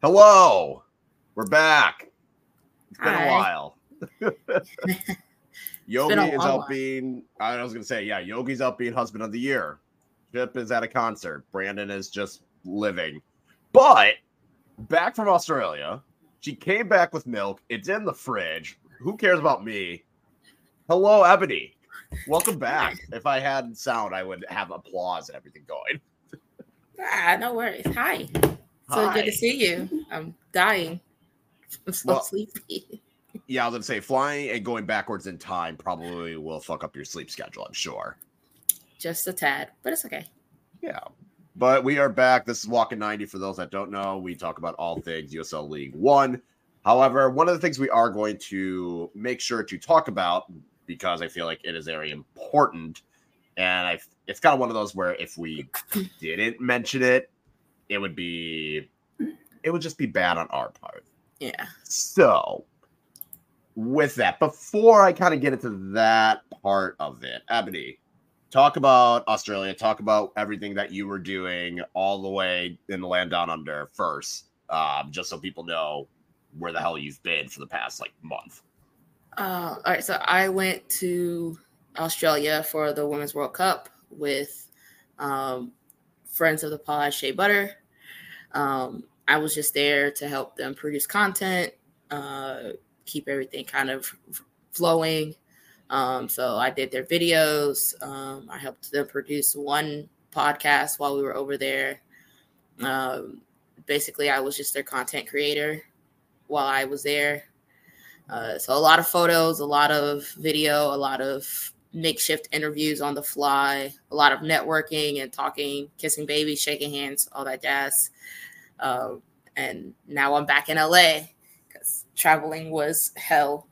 Hello, we're back. It's been Hi. a while. Yogi a is out being. I was gonna say, yeah, Yogi's out being husband of the year. Chip is at a concert. Brandon is just living. But back from Australia, she came back with milk. It's in the fridge. Who cares about me? Hello, Eboni. Welcome back. If I had sound, I would have applause and everything going. Ah, no worries. Hi. So Hi. good to see you. I'm dying. I'm so Well- sleepy. Yeah, I was gonna say flying and going backwards in time probably will fuck up your sleep schedule. I'm sure. Just a tad, but it's okay. Yeah. But we are back. This is Walking 90 for those that don't know. We talk about all things USL League One. However, one of the things we are going to make sure to talk about because I feel like it is very important. And I it's kind of one of those where if we didn't mention it, it would be it would just be bad on our part. Yeah. So, with that, before I kind of get into that part of it, Eboni, talk about Australia. Talk about everything that you were doing all the way in the land down under first, um, just so people know where the hell you've been for the past like month. Uh, all right. So I went to Australia for the Women's World Cup with um, friends of the pod, Shea Butter. Um, I was just there to help them produce content, uh, keep everything kind of flowing. Um, so I did their videos. Um, I helped them produce one podcast while we were over there. Um, basically, I was just their content creator while I was there. Uh, so a lot of photos, a lot of video, a lot of makeshift interviews on the fly, a lot of networking and talking, kissing babies, shaking hands, all that jazz. Uh, and now I'm back in LA because traveling was hell,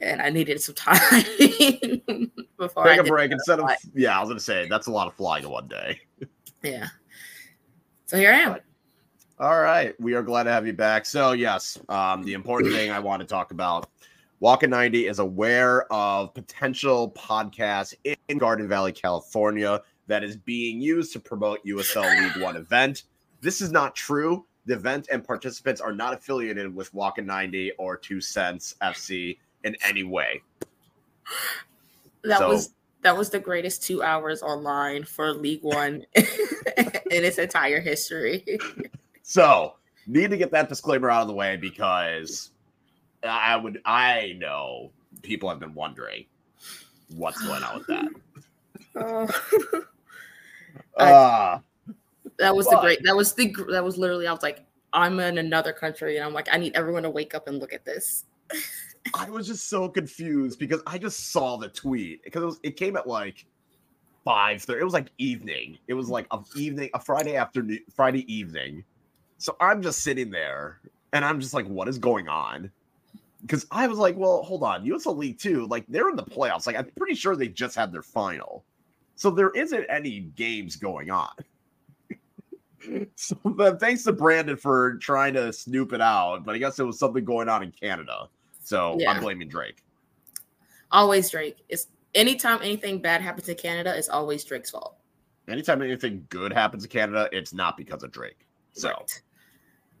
and I needed some time before I Take a break instead of yeah. I was gonna say that's a lot of flying in one day. yeah. So here I am. All right. We are glad to have you back. So, yes, um, the important thing I want to talk about Walking 90 is aware of potential podcasts in Garden Valley, California that is being used to promote USL League One event. This is not true. The event and participants are not affiliated with Walking 90 or Two Cents FC in any way. That So- was that was the greatest two hours online for League One in its entire history. So, need to get that disclaimer out of the way because I would, I know people have been wondering what's going on with that. Oh. Uh, that was the great. That was the. That was literally. I was like, I'm in another country, and I'm like, I need everyone to wake up and look at this. I was just so confused because I just saw the tweet because it, was, it came at like five thirty. It was like evening. It was like a evening, a Friday afternoon, Friday evening. So I'm just sitting there and I'm just like, what is going on? Because I was like, well, hold on, USL League Two, like they're in the playoffs. Like I'm pretty sure they just had their final, so there isn't any games going on. so but thanks to Brandon for trying to snoop it out, but I guess it was something going on in Canada. So Yeah. I'm blaming Drake. Always Drake. It's anytime anything bad happens in Canada, it's always Drake's fault. Anytime anything good happens in Canada, it's not because of Drake. So Right.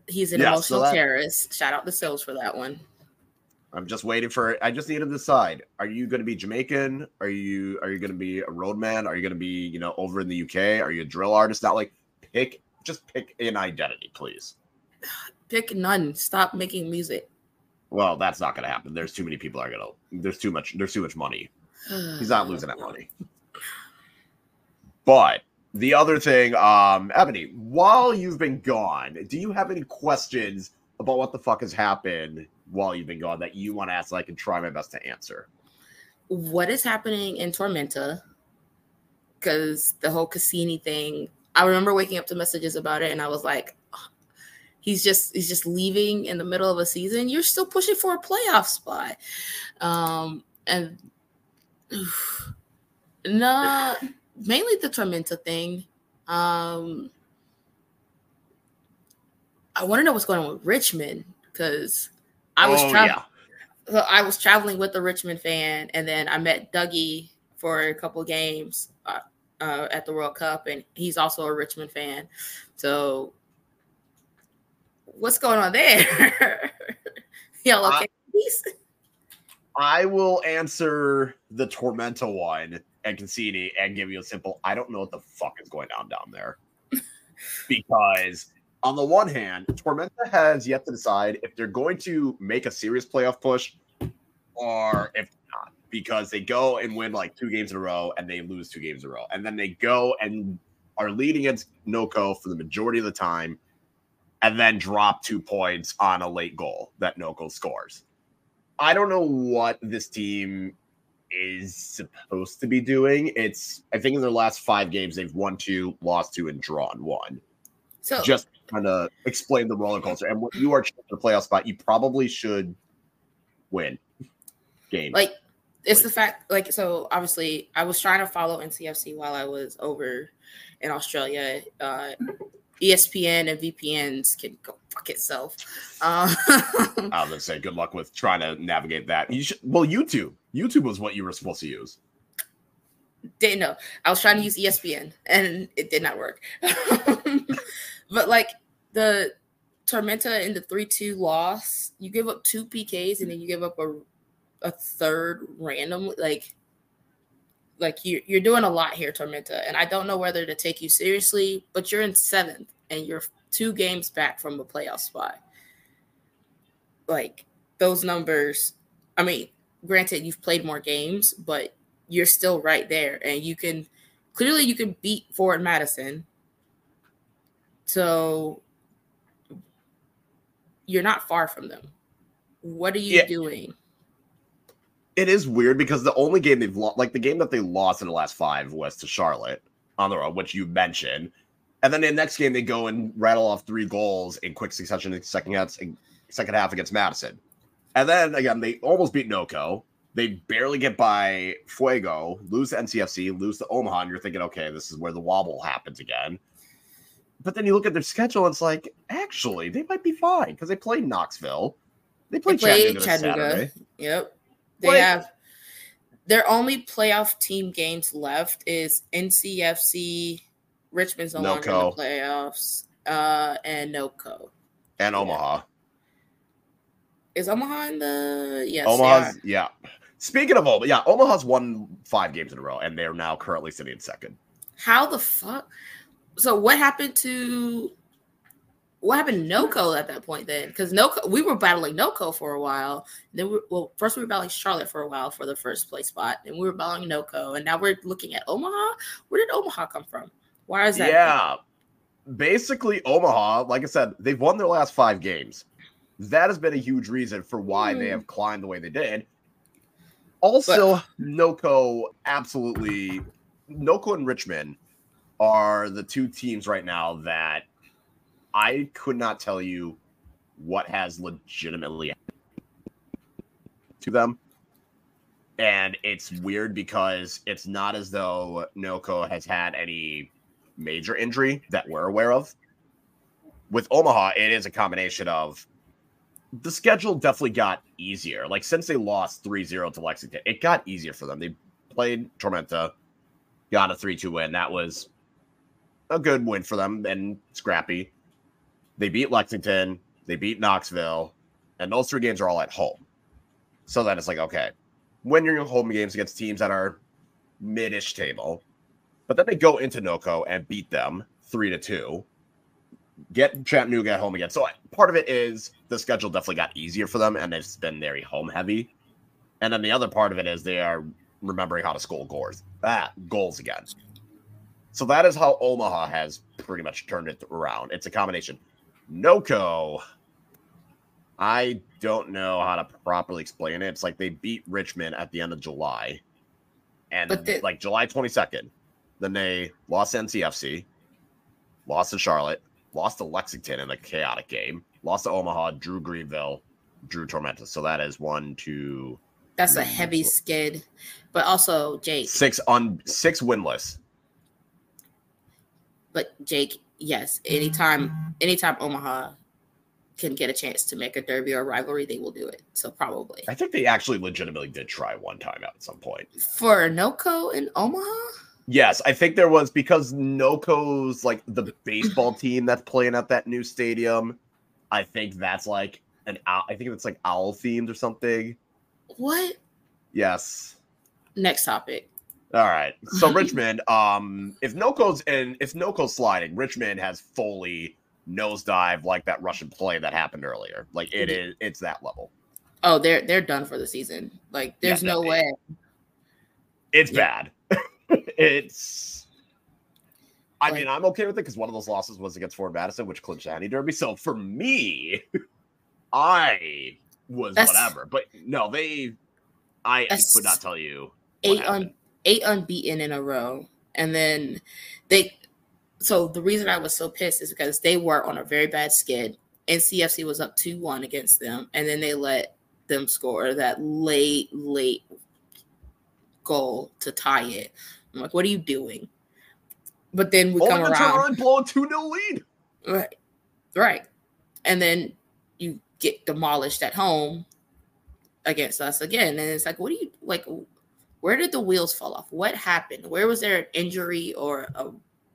He's an Yeah, so emotional that- terrorist. Shout out to Sills for that one. I'm just waiting for I just need to decide. Are you going to be Jamaican? Are you are you going to be a roadman? Are you going to be, you know, over in the UK? Are you a drill artist? Not like pick just pick an identity, please. Pick none. Stop making music. Well, that's not going to happen. There's too many people are going to there's too much there's too much money. He's not losing that money. But the other thing, um, Eboni, while you've been gone, do you have any questions about what the fuck has happened while you've been gone that you want to ask? So I can try my best to answer. what is happening in Tormenta? Because the whole Cassini thing, I remember waking up to messages about it, and I was like, "Ugh, he's just he's just leaving in the middle of a season. You're still pushing for a playoff spot, um, and nah, mainly the Tormenta thing. Um, I want to know what's going on with Richmond because I was Oh, traveling so I was traveling with a Richmond fan, and then I met Dougie for a couple games uh, uh, at the World Cup, and he's also a Richmond fan. So, what's going on there? Y'all okay? I will answer the Tormenta one and Cassini and give you a simple I don't know what the fuck is going on down there. because on the one hand, Tormenta has yet to decide if they're going to make a serious playoff push or if not, because they go and win like two games in a row and they lose two games in a row. And then they go and are leading against NoCo for the majority of the time and then drop two points on a late goal that NoCo scores. I don't know what this team is supposed to be doing. It's I think in their last five games they've won two, lost two, and drawn one. So just kind of explain the roller coaster. And when you are the playoff spot, you probably should win game. Like it's like, the fact, like so. Obviously, I was trying to follow NCFC while I was over in Australia. Uh, ESPN and VPNs can go fuck itself. Um, I was gonna say, good luck with trying to navigate that. You should, well, YouTube. YouTube was what you were supposed to use. Didn't know. I was trying to use ESPN and it did not work. but like the Tormenta in the three-two loss, you give up two PKs and then you give up a a third random like like you you're doing a lot here, Tormenta, and I don't know whether to take you seriously, but you're in seventh and you're two games back from a playoff spot. Like those numbers, I mean, granted you've played more games, but you're still right there, and you can clearly you can beat Forward Madison. So you're not far from them. What are you yeah. doing? it is weird because the only game they've lost, like the game that they lost in the last five, was to Charlotte on the road, which you mentioned. And then the next game, they go and rattle off three goals in quick succession in the second half, second half against Madison. And then again, they almost beat NoCo. They barely get by Fuego, lose to NCFC, lose to Omaha, and you're thinking, okay, this is where the wobble happens again. But then you look at their schedule, and it's like, actually, they might be fine because they play Knoxville. They play, they played Chattanooga, Chattanooga. Saturday. Yep. They like, have their only playoff team games left is NCFC, Richmond's no longer in the playoffs, uh, and NoCo. And Omaha. Is Omaha in the yes? Omaha's yeah. Speaking of Omaha, yeah, Omaha's won five games in a row, and they're now currently sitting in second. How the fuck? So what happened to what happened to NoCo at that point then? Because NoCo, we were battling NoCo for a while. Then we well, first we were battling Charlotte for a while for the first place spot, and we were battling NoCo, and now we're looking at Omaha. Where did Omaha come from? Why is that? Yeah, basically Omaha. Like I said, they've won their last five games. That has been a huge reason for why mm. they hmm. have climbed the way they did. Also, but, NoCo absolutely NoCo and Richmond are the two teams right now that I could not tell you what has legitimately to them. And it's weird because it's not as though NoCo has had any major injury that we're aware of. With Omaha, it is a combination of the schedule definitely got easier. Like since they lost 3-0 to Lexington, it got easier for them. They played Tormenta, got a 3-2 win. That was a good win for them and scrappy. They beat Lexington, they beat Knoxville, and those three games are all at home. So then it's like, okay, when you're in home games against teams that are mid-ish table, but then they go into NoCo and beat them three to two. Get Chattanooga at home again. So part of it is the schedule definitely got easier for them, and it's been very home heavy. And then the other part of it is they are remembering how to score goals. Ah, goals again. So that is how Omaha has pretty much turned it around. It's a combination. NoCo, I don't know how to properly explain it. It's like they beat Richmond at the end of July, and the, like July 22nd. Then they lost to NCFC, lost to Charlotte, lost to Lexington in a chaotic game, lost to Omaha, drew Greenville, drew Tormenta. So that is one, two. That's a heavy skid, but also Jake six on six winless. But Jake, yes, anytime anytime Omaha can get a chance to make a derby or a rivalry, they will do it. So probably. I think they actually legitimately did try one time at some point. For NoCo in Omaha? Yes, I think there was because NoCo's like the baseball team that's playing at that new stadium I think that's like an owl. I think it's like owl themed or something. What? Yes. Next topic. All right. So Richmond, um, if NoCo's and if NoCo's sliding, Richmond has fully nosedive like that Russian play that happened earlier. Like it Mhm. it's that level. Oh, they're they're done for the season. Like, there's Yeah, no that- way. It's Yeah. bad. it's. I Like- mean, I'm okay with it because one of those losses was against Forward Madison, which clinched the Derby. So for me, I was whatever. But no, they. I could not tell you. Eight un, eight unbeaten in a row, and then they. So the reason I was so pissed is because they were on a very bad skid. NCFC was up two one against them, and then they let them score that late late goal to tie it. I'm like, what are you doing? But then we Only come around. around and blow a 2 0 lead. Right. Right. And then you get demolished at home against us again. And it's like, what do you like? Where did the wheels fall off? What happened? Where was there an injury or a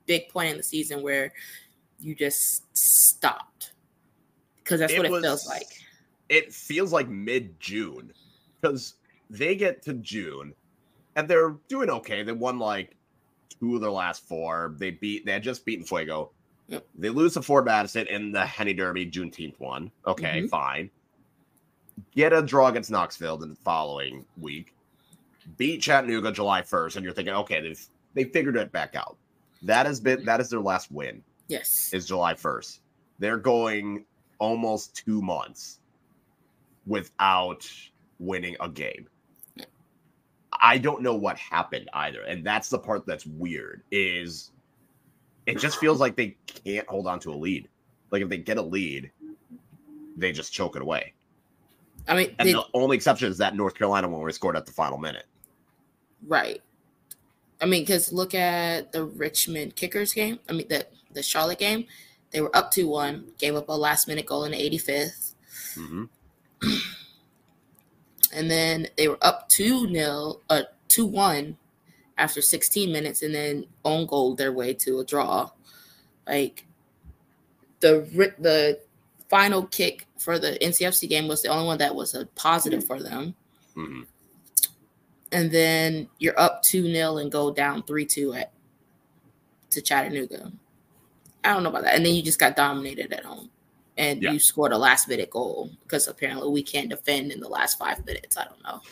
big point in the season where you just stopped? Because that's what it was- feels like. It feels like mid June because they get to June and they're doing okay. They won like two of their last four. They beat, they had just beaten Fuego. Yep. They lose to Forward Madison in the Henny Derby Juneteenth one. Okay, Mhm. fine. Get a draw against Knoxville in the following week. Beat Chattanooga July 1st, and you're thinking, okay, they've they figured it back out. That has been that is their last win. Yes. is July 1st. They're going almost two months without winning a game. I don't know what happened either. And that's the part that's weird is it just feels like they can't hold on to a lead. Like if they get a lead, they just choke it away. I mean, And they, the only exception is that North Carolina one where we scored at the final minute. right. I mean, because look at the Richmond Kickers game. I mean, the the Charlotte game. They were up two one, gave up a last minute goal in the 85th. Mhm. and then they were up 2 nil, uh 2 1 after 16 minutes, and then own goal their way to a draw. Like the the final kick for the NCFC game was the only one that was a positive for them. Mhm. And then you're up 2 0 and go down 3 2 at to Chattanooga. I don't know about that. And then you just got dominated at home. And Yeah. you scored a last minute goal because apparently we can't defend in the last five minutes. I don't know.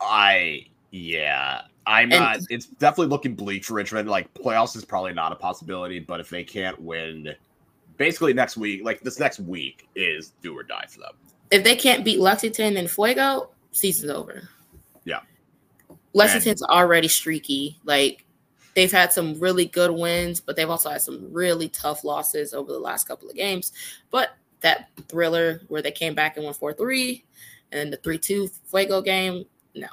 I yeah, I'm And- not. It's definitely looking bleak for Richmond. Like playoffs is probably not a possibility, but if they can't win, basically next week, like this next week, is do or die for them. If they can't beat Lexington and Fuego, season's over. Yeah. Lexington's already streaky. Like they've had some really good wins, but they've also had some really tough losses over the last couple of games. But that thriller where they came back and won 4 3 and the 3 2 Fuego game, no.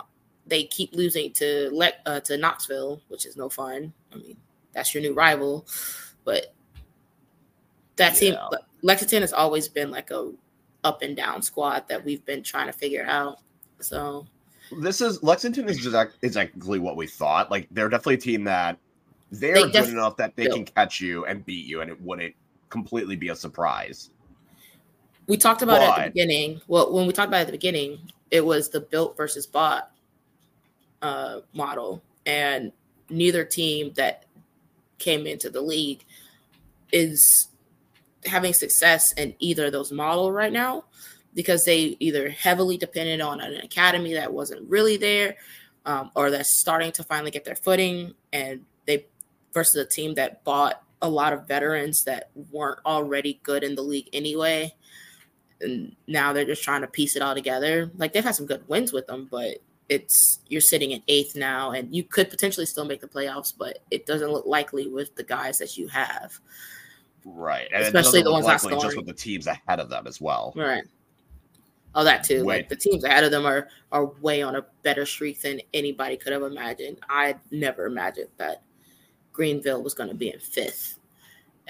They keep losing to Le- uh, to Knoxville, which is no fun. I mean, that's your new rival. But that team, Yeah. Lexington has always been like a up and down squad that we've been trying to figure out. So This is Lexington is just exactly what we thought. Like they're definitely a team that they're They good enough that they Yeah. can catch you and beat you, and it wouldn't completely be a surprise. we talked about it at the beginning. Well, when we talked about it at the beginning, it was the built versus bought uh, model, and neither team that came into the league is having success in either of those model right now because they either heavily depended on an academy that wasn't really there um, or that's starting to finally get their footing and they versus a team that bought a lot of veterans that weren't already good in the league anyway. And now they're just trying to piece it all together. Like they've had some good wins with them but it's you're sitting in eighth now and you could potentially still make the playoffs but it doesn't look likely with the guys that you have Right, and Especially the ones not likely just with the teams ahead of them as well. Right. Oh, that too. Way- Like the teams ahead of them are are way on a better streak than anybody could have imagined. I never imagined that Greenville was going to be in fifth,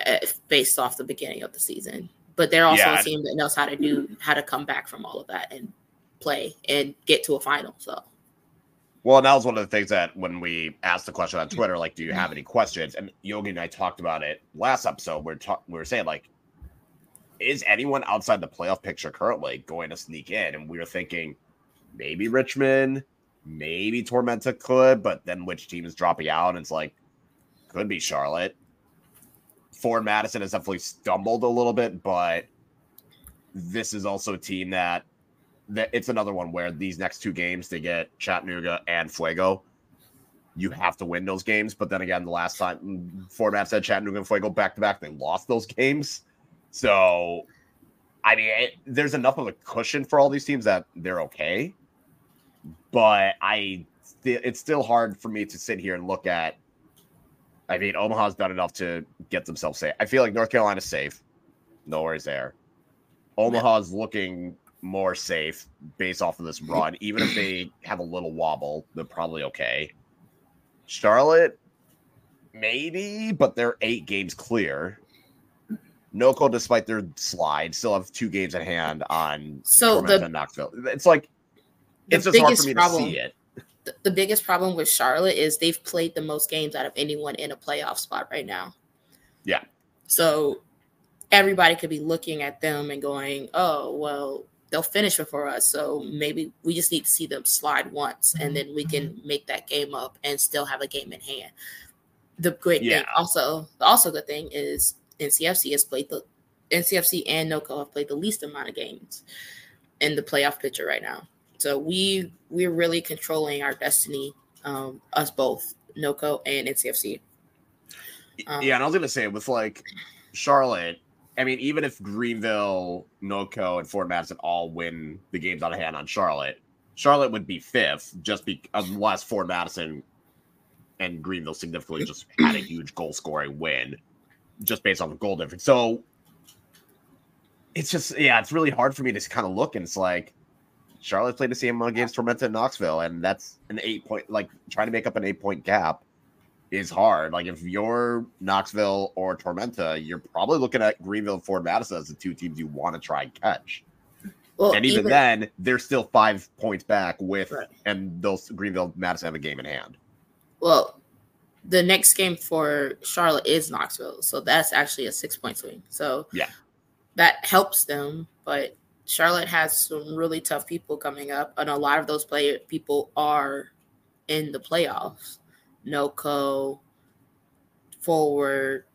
uh, based off the beginning of the season. But they're also Yeah. a team that knows how to do how to come back from all of that and play and get to a final. So Well, and that was one of the things that when we asked the question on mm. Twitter, like, do you have mm. any questions? And Yogi and I talked about it last episode. We're talk- we were saying like, is anyone outside the playoff picture currently going to sneak in? And we were thinking maybe Richmond, maybe Tormenta could, but then which team is dropping out? And it's like, could be Charlotte. Forward Madison has definitely stumbled a little bit, but this is also a team that that it's another one where these next two games they get Chattanooga and Fuego. You have to win those games, but then again, the last time mm, format said Chattanooga and Fuego back to back, they lost those games. So, I mean, it, there's enough of a cushion for all these teams that they're okay. But I, it's still hard for me to sit here and look at. I mean, Omaha's done enough to get themselves safe. I feel like North Carolina's safe. No worries there. Omaha's looking more safe based off of this run. Even if they have a little wobble, they're probably okay. Charlotte, maybe, but they're eight games clear. NoCo, despite their slide, still have two games at hand on so the Knoxville. It's like it's just hard for me problem, to see it. The, the biggest problem with Charlotte is they've played the most games out of anyone in a playoff spot right now. Yeah. So everybody could be looking at them and going, "Oh, well, they'll finish before us. So maybe we just need to see them slide once, and then we can mm-hmm. make that game up and still have a game in hand." The great yeah. thing, also, the also good thing is NCFC has played the NCFC and NoCo have played the least amount of games in the playoff picture right now. So we we're really controlling our destiny, um, us both, NoCo and NCFC. Um, yeah, and I was gonna say with like Charlotte, I mean, even if Greenville, NoCo, and Forward Madison all win the games out of hand on Charlotte, Charlotte would be fifth just be unless Forward Madison and Greenville significantly just had a huge goal scoring win just based on the goal difference. So it's just yeah, it's really hard for me to kind of look and it's like Charlotte played the same amount of games Tormenta and Knoxville, and that's an eight point like trying to make up an eight point gap is hard. Like if you're Knoxville or Tormenta, you're probably looking at Greenville and Forward Madison as the two teams you want to try and catch. Well, and even, even, then, they're still five points back with, right. and those Greenville Madison have a game in hand. Well, the next game for Charlotte is Knoxville, so that's actually a six point swing. So yeah, that helps them. But Charlotte has some really tough people coming up, and a lot of those play people are in the playoffs. NoCo, Forward,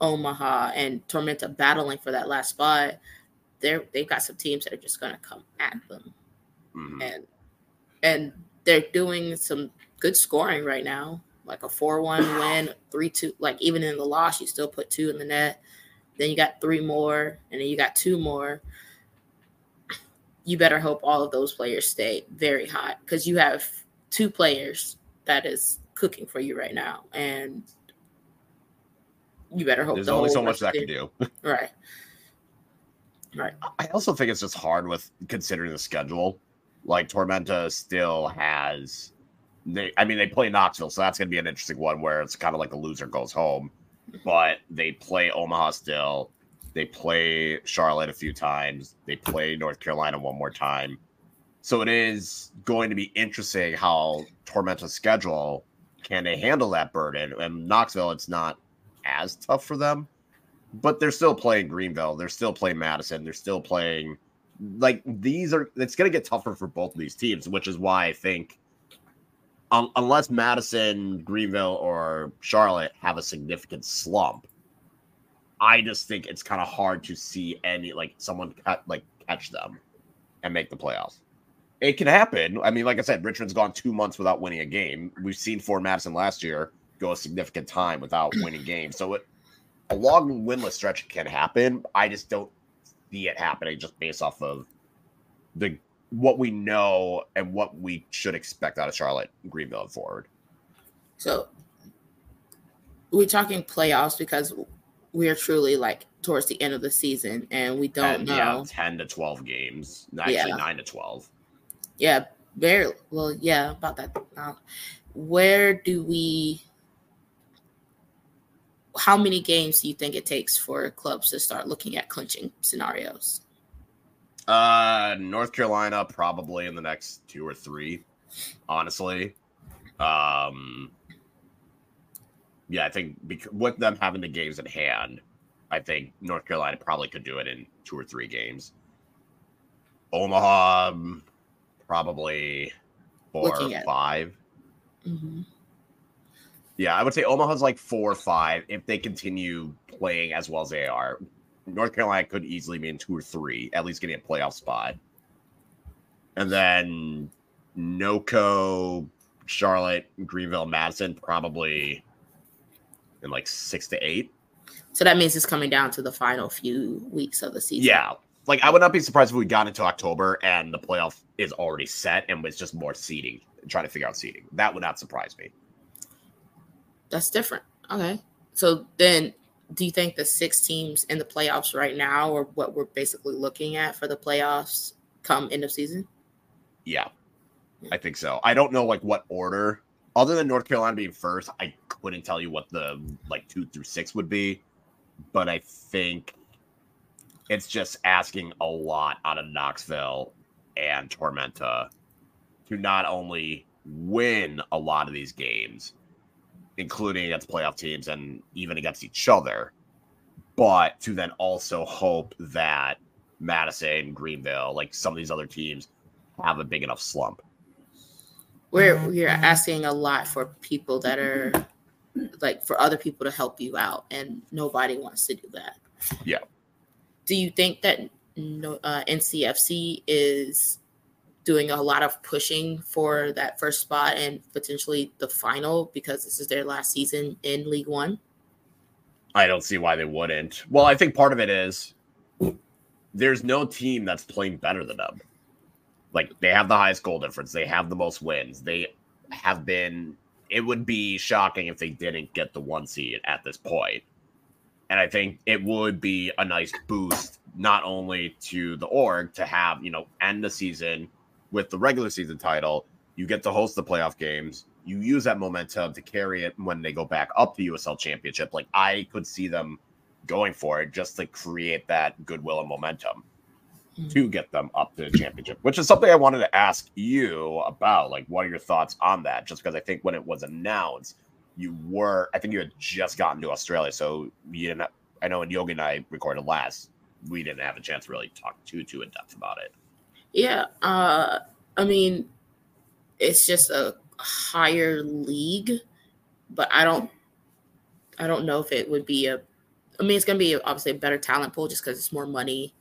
Omaha, and Tormenta battling for that last spot. They're they've got some teams that are just gonna come at them. Mm-hmm. And and they're doing some good scoring right now. Like a 4-1 win, 3-2, like even in the loss, you still put two in the net. Then you got three more, and then you got two more. You better hope all of those players stay very hot because you have two players that is cooking for you right now, and you better hope there's the only so much that can do. right. Right. I also think it's just hard with considering the schedule. Like Tormenta still has they I mean they play Knoxville, so that's gonna be an interesting one where it's kind of like the loser goes home. Mm-hmm. But they play Omaha still. They play Charlotte a few times. They play North Carolina one more time. So it is going to be interesting how Tormenta's schedule can they handle that burden? And Knoxville, it's not as tough for them, but they're still playing Greenville. They're still playing Madison. They're still playing like these are. It's going to get tougher for both of these teams, which is why I think um, unless Madison, Greenville, or Charlotte have a significant slump, I just think it's kind of hard to see any like someone cut, like catch them and make the playoffs it can happen. I mean, like I said, Richmond's gone two months without winning a game. We've seen Forward Madison last year go a significant time without winning games. So it, a long winless stretch can happen. I just don't see it happening just based off of the what we know and what we should expect out of Charlotte, Greenville, and forward. So we're talking playoffs because we are truly like towards the end of the season and we don't and, know yeah, 10 to 12 games actually yeah. 9 to 12 yeah, very well. Yeah, about that. Uh, where do we? How many games do you think it takes for clubs to start looking at clinching scenarios? Uh, North Carolina probably in the next two or three. Honestly, um, yeah, I think with them having the games at hand, I think North Carolina probably could do it in two or three games. Omaha, um, probably four Looking or at- five. Mhm. Yeah, I would say Omaha's like four or five if they continue playing as well as they are. North Carolina could easily be in two or three, at least getting a playoff spot. And then NoCo, Charlotte, Greenville, Madison, probably in like six to eight. So that means it's coming down to the final few weeks of the season. Yeah. Like I would not be surprised if we got into October and the playoff is already set and was just more seeding, trying to figure out seeding. That would not surprise me. That's different. Okay. So then do you think the six teams in the playoffs right now are what we're basically looking at for the playoffs come end of season? Yeah, I think so. I don't know like what order, other than North Carolina being first. I couldn't tell you what the like two through six would be, but I think it's just asking a lot out of Knoxville and Tormenta to not only win a lot of these games, including against playoff teams and even against each other, but to then also hope that Madison, Greenville, like some of these other teams, have a big enough slump. We're mm-hmm. we're asking a lot for people that are like for other people to help you out, and nobody wants to do that. Yeah. Do you think that uh, NCFC is doing a lot of pushing for that first spot and potentially the final because this is their last season in League One? I don't see why they wouldn't. Well, I think part of it is there's no team that's playing better than them. Like they have the highest goal difference, they have the most wins. They have been it would be shocking if they didn't get the one seed at this point. And I think it would be a nice boost not only to the org to have, you know, end the season with the regular season title, you get to host the playoff games. You use that momentum to carry it when they go back up to USL Championship. Like I could see them going for it just to create that goodwill and momentum Mhm. to get them up to the championship, which is something I wanted to ask you about. Like, what are your thoughts on that? Just because I think when it was announced, you were, I think you had just gotten to Australia. So you didn't, I know when Yogi and I recorded last, we didn't have a chance to really talk too, too in depth about it. Yeah, uh, I mean, it's just a higher league, but I don't, I don't know if it would be a. I mean, it's going to be obviously a better talent pool just because it's more money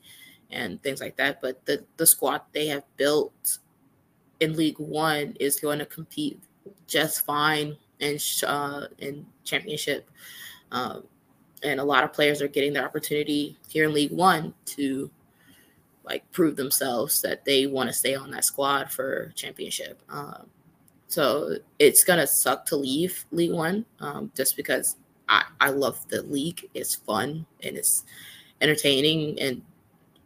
and things like that. But the the squad they have built in League One is going to compete just fine sh- uh, in championship. Um, and a lot of players are getting their opportunity here in League One to like prove themselves that they want to stay on that squad for championship. Um, so it's gonna suck to leave League One um, just because I, I love the league. It's fun and it's entertaining and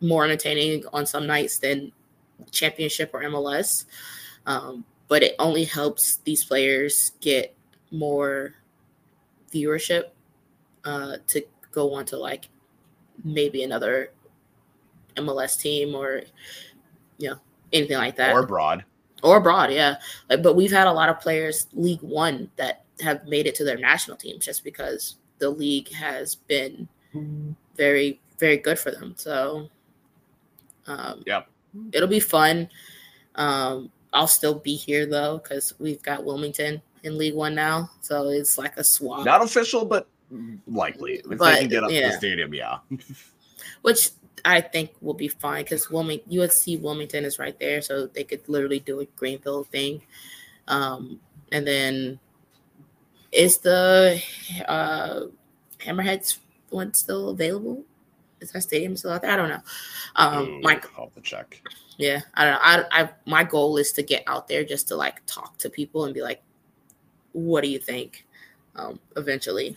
more entertaining on some nights than championship or MLS. Um, but it only helps these players get more viewership uh, to go on to like maybe another MLS team or you know anything like that Or abroad. or abroad, yeah. Like, but we've had a lot of players League One that have made it to their national teams just because the league has been very, very good for them. So, um, Yep. it'll be fun. Um, I'll still be here though because we've got Wilmington in League One now, so it's like a swap. Not official, but likely. If But, they can get up to the stadium, yeah. which I think will be fine because Wilmington, UNC Wilmington is right there, so they could literally do a Greenville thing. Um, and then is the uh, Hammerheads one still available? Is that stadium still out there? I don't know. Um, Ooh, my I'll have to check. yeah, I don't know. I, I my goal is to get out there just to like talk to people and be like, "What do you think?" Um, eventually,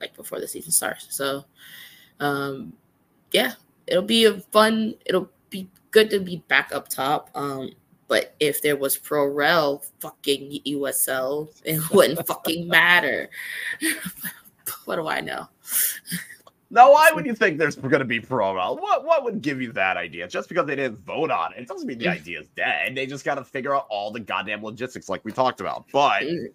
like before the season starts. So, um, yeah, it'll be a fun. It'll be good to be back up top. Um, but if there was pro rel fucking USL, it wouldn't fucking matter. what do I know? Now, why would you think there's going to be pro rel? What what would give you that idea? Just because they didn't vote on it, it doesn't mean the Mm. idea is dead. They just got to figure out all the goddamn logistics, like we talked about. But Mm.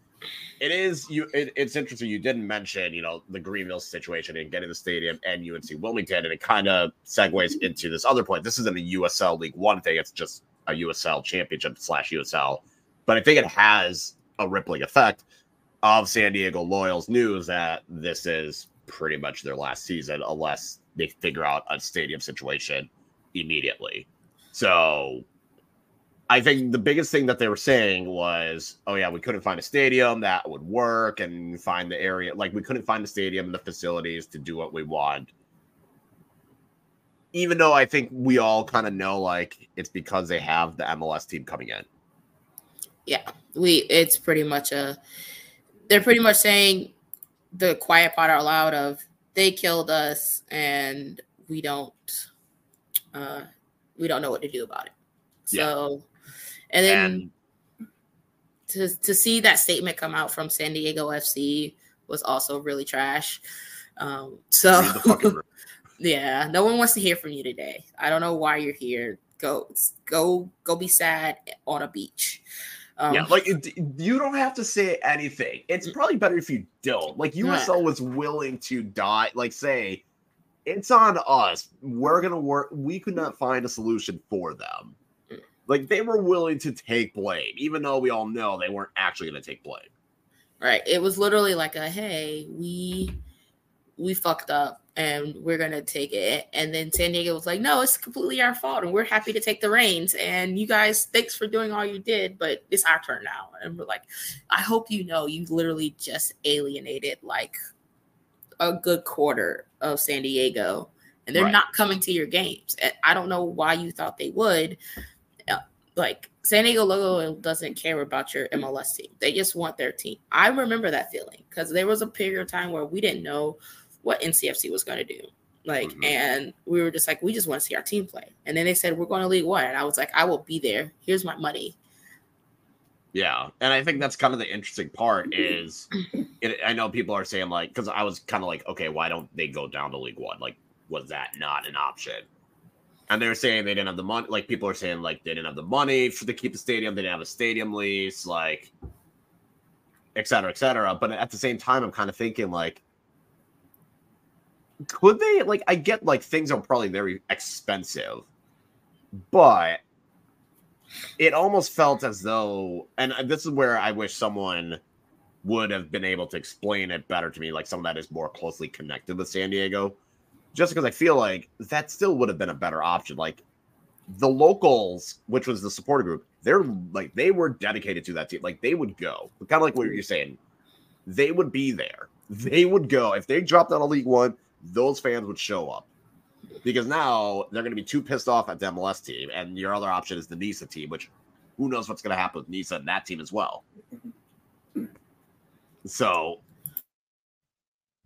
It is you. It, it's interesting. You didn't mention, you know, the Greenville situation and getting the stadium and UNC Wilmington, and it kind of segues into this other point. This isn't a USL League One thing; it's just a USL Championship slash USL. But I think it has a rippling effect of San Diego Loyals news that this is pretty much their last season unless they figure out a stadium situation immediately. So I think the biggest thing that they were saying was, oh yeah, we couldn't find a stadium that would work and find the area. Like we couldn't find the stadium and the facilities to do what we want. Even though I think we all kind of know like it's because they have the MLS team coming in. Yeah, we it's pretty much a they're pretty much saying the quiet part out loud of they killed us and we don't uh we don't know what to do about it. So yeah. And then and, to to see that statement come out from San Diego FC was also really trash. Um so yeah, no one wants to hear from you today. I don't know why you're here. Go go go be sad on a beach. Um, yeah, like you don't have to say anything. It's probably better if you don't. Like USL was willing to die. Like say, it's on us. We're gonna work. We could not find a solution for them. Like they were willing to take blame, even though we all know they weren't actually gonna take blame. Right. It was literally like a hey, we we fucked up and we're gonna take it. And then San Diego was like, no, it's completely our fault, and we're happy to take the reins. And you guys, thanks for doing all you did, but it's our turn now. And we're like, I hope you know you literally just alienated like a good quarter of San Diego, and they're right. not coming to your games. And I don't know why you thought they would. Like San Diego Loyal doesn't care about your MLS team; they just want their team. I remember that feeling because there was a period of time where we didn't know what NCFC was going to do. Like, mm-hmm. and we were just like, we just want to see our team play. And then they said, we're going to League One. And I was like, I will be there. Here's my money. Yeah. And I think that's kind of the interesting part is it, I know people are saying, like, because I was kind of like, okay, why don't they go down to League One? Like, was that not an option? And they're saying they didn't have the money. Like, people are saying, like, they didn't have the money for to keep the stadium. They didn't have a stadium lease, like, et cetera, et cetera. But at the same time, I'm kind of thinking, like, could they like i get like things are probably very expensive but it almost felt as though and this is where i wish someone would have been able to explain it better to me like someone that is more closely connected with san diego just because i feel like that still would have been a better option. Like the locals which was the supporter group they're like they were dedicated to that team. Like they would go. Kind of like what you're saying. They would be there. They would go. If they dropped out of league one those fans would show up. Because now they're going to be too pissed off at the MLS team, and your other option is the NISA team, which who knows what's going to happen with NISA and that team as well. So,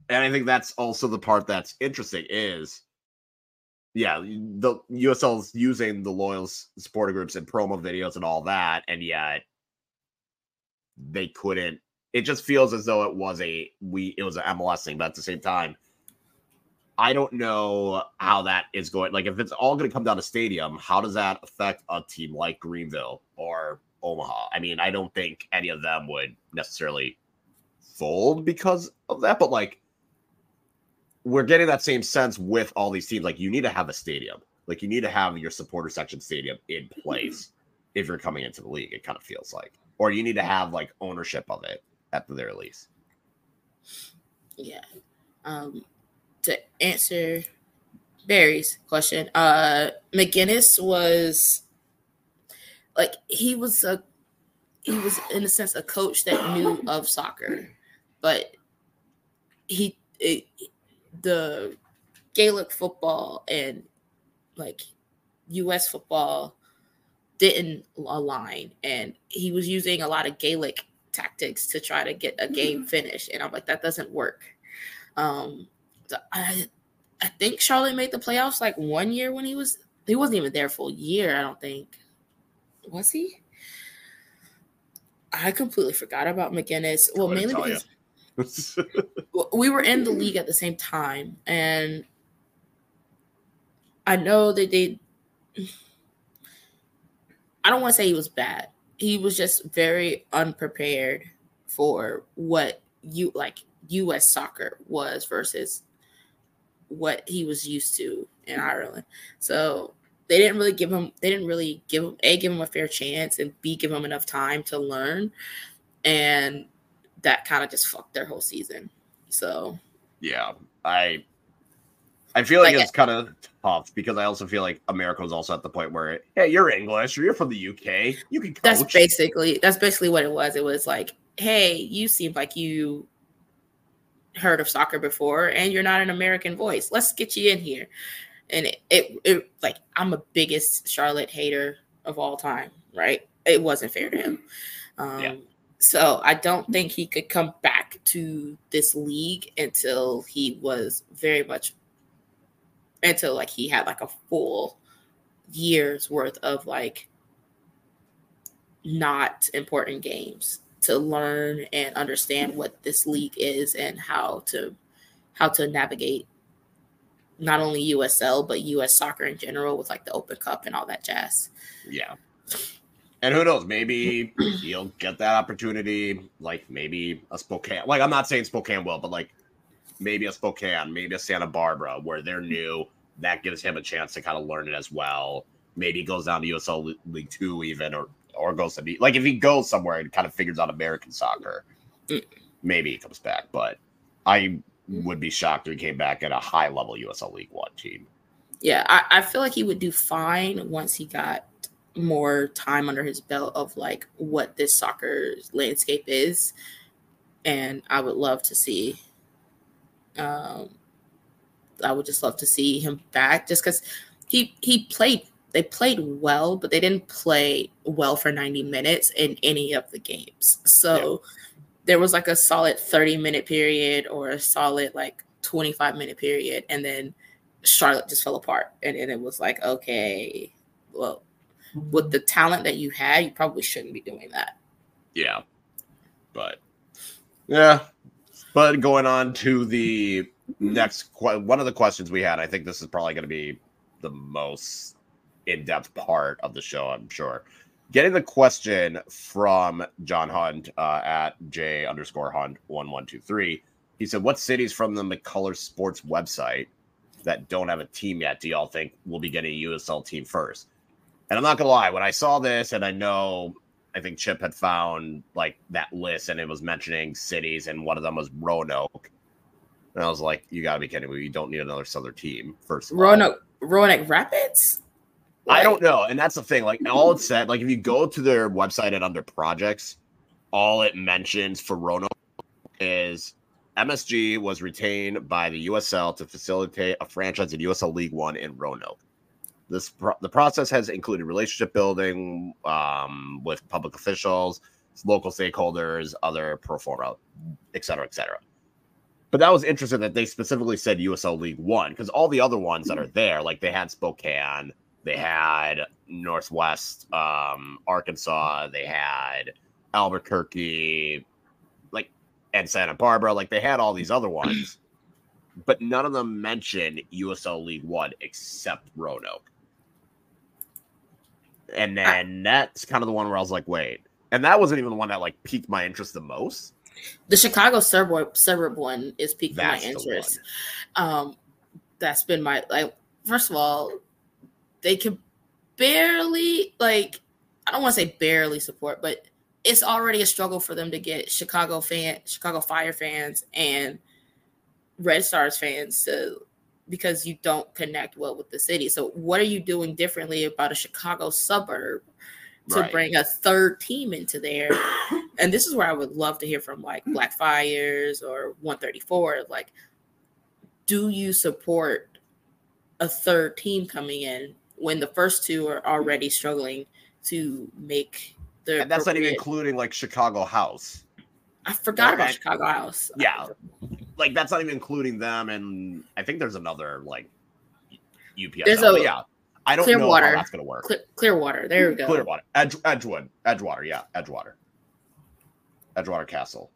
and I think that's also the part that's interesting is, yeah, the USL's using the loyal supporter groups and promo videos and all that, and yet they couldn't. It just feels as though it was a we it was an MLS thing, but at the same time I don't know how that is going. Like, if it's all going to come down to stadium, how does that affect a team like Greenville or Omaha? I mean, I don't think any of them would necessarily fold because of that, but like, we're getting that same sense with all these teams. Like, you need to have a stadium, like, you need to have your supporter section stadium in place if you're coming into the league, it kind of feels like, or you need to have like ownership of it at the very least. Yeah. Um, to answer Barry's question, uh, McGuinness was like he was a he was in a sense a coach that knew of soccer, but he it, the Gaelic football and like U.S. football didn't align, and he was using a lot of Gaelic tactics to try to get a game finished, and I'm like that doesn't work. Um, so I I think Charlotte made the playoffs like one year when he was he wasn't even there full year. I don't think was he. I completely forgot about McGuinness. Well, mainly because we were in the league at the same time, and I know that they. I don't want to say he was bad. He was just very unprepared for what you like US soccer was versus what he was used to in Ireland. So they didn't really give him they didn't really give him a give him a fair chance and b give him enough time to learn and that kind of just fucked their whole season. So yeah i i feel like, Like, it's kind of tough because i also feel like america was also at the point where hey you're english or you're from the uk you can coach. that's basically that's basically what it was. It was like hey you seem like you heard of soccer before and you're not an american voice. Let's get you in here. And it, it, it like i'm a biggest charlotte hater of all time right? It wasn't fair to him. Um Yeah. So i don't think he could come back to this league until he was very much until like he had like a full year's worth of like not important games to learn and understand what this league is and how to how to navigate not only USL but US soccer in general with like the Open Cup and all that jazz. yeah and who knows? Maybe he'll get that opportunity like maybe a spokane like i'm not saying spokane will but like maybe a spokane maybe a santa barbara where they're new that gives him a chance to kind of learn it as well. Maybe he goes down to usl league two even or or goes to be like if he goes somewhere and kind of figures out american soccer maybe he comes back. But i would be shocked if he came back at a high level usl league one team. Yeah, I, I feel like he would do fine once he got more time under his belt of like what this soccer landscape is. And I would love to see um I would just love to see him back just because he he played they played well, but they didn't play well for 90 minutes in any of the games. So there was like a solid 30 minute period or a solid like 25 minute period and then Charlotte just fell apart. And, and it was like, okay, well, with the talent that you had, you probably shouldn't be doing that. Yeah. But yeah. But going on to the next que- one of the questions we had, I think this is probably going to be the most in-depth part of the show, I'm sure. Getting the question from John Hunt uh, at J underscore Hunt one one two three. He said, "What cities from the McCullers Sports website that don't have a team yet do y'all think will be getting a USL team first? And I'm not gonna lie, when I saw this, and I know I think Chip had found like that list and it was mentioning cities, and one of them was Roanoke. And I was like, you gotta be kidding me. You don't need another Southern team, first of all. Roanoke, Roanoke Rapids? I don't know. And that's the thing. Like all it said, like if you go to their website and under projects, all it mentions for Roanoke is MSG was retained by the USL to facilitate a franchise in USL League One in Roanoke. This pro- the process has included relationship building um, with public officials, local stakeholders, other pro forma, et cetera, et cetera. But that was interesting that they specifically said USL League One because all the other ones that are there, like they had Spokane, they had Northwest um, Arkansas, they had Albuquerque, like and Santa Barbara, like they had all these other ones, but none of them mention USL League One except Roanoke. And then that's kind of the one where I was like, wait. And that wasn't even the one that like piqued my interest the most. The Chicago suburb suburb one is piquing my That's the interest. Um, that's been my like. First of all, they can barely like. I don't want to say barely support, but it's already a struggle for them to get Chicago fan, Chicago Fire fans, and Red Stars fans to because you don't connect well with the city. So, what are you doing differently about a Chicago suburb to Right. bring a third team into there? and this is where I would love to hear from like Black Fires or 134. Like, do you support a third team coming in when the first two are already struggling to make the And that's not even including like Chicago House. I forgot about Chicago House. Yeah. Like that's not even including them, and I think there's another like UPS. There's a- yeah. I don't know how that's gonna work. Cle- Clearwater. There we go. Clearwater, Edge, Edgewood, Edgewater, yeah, Edgewater, Edgewater Castle.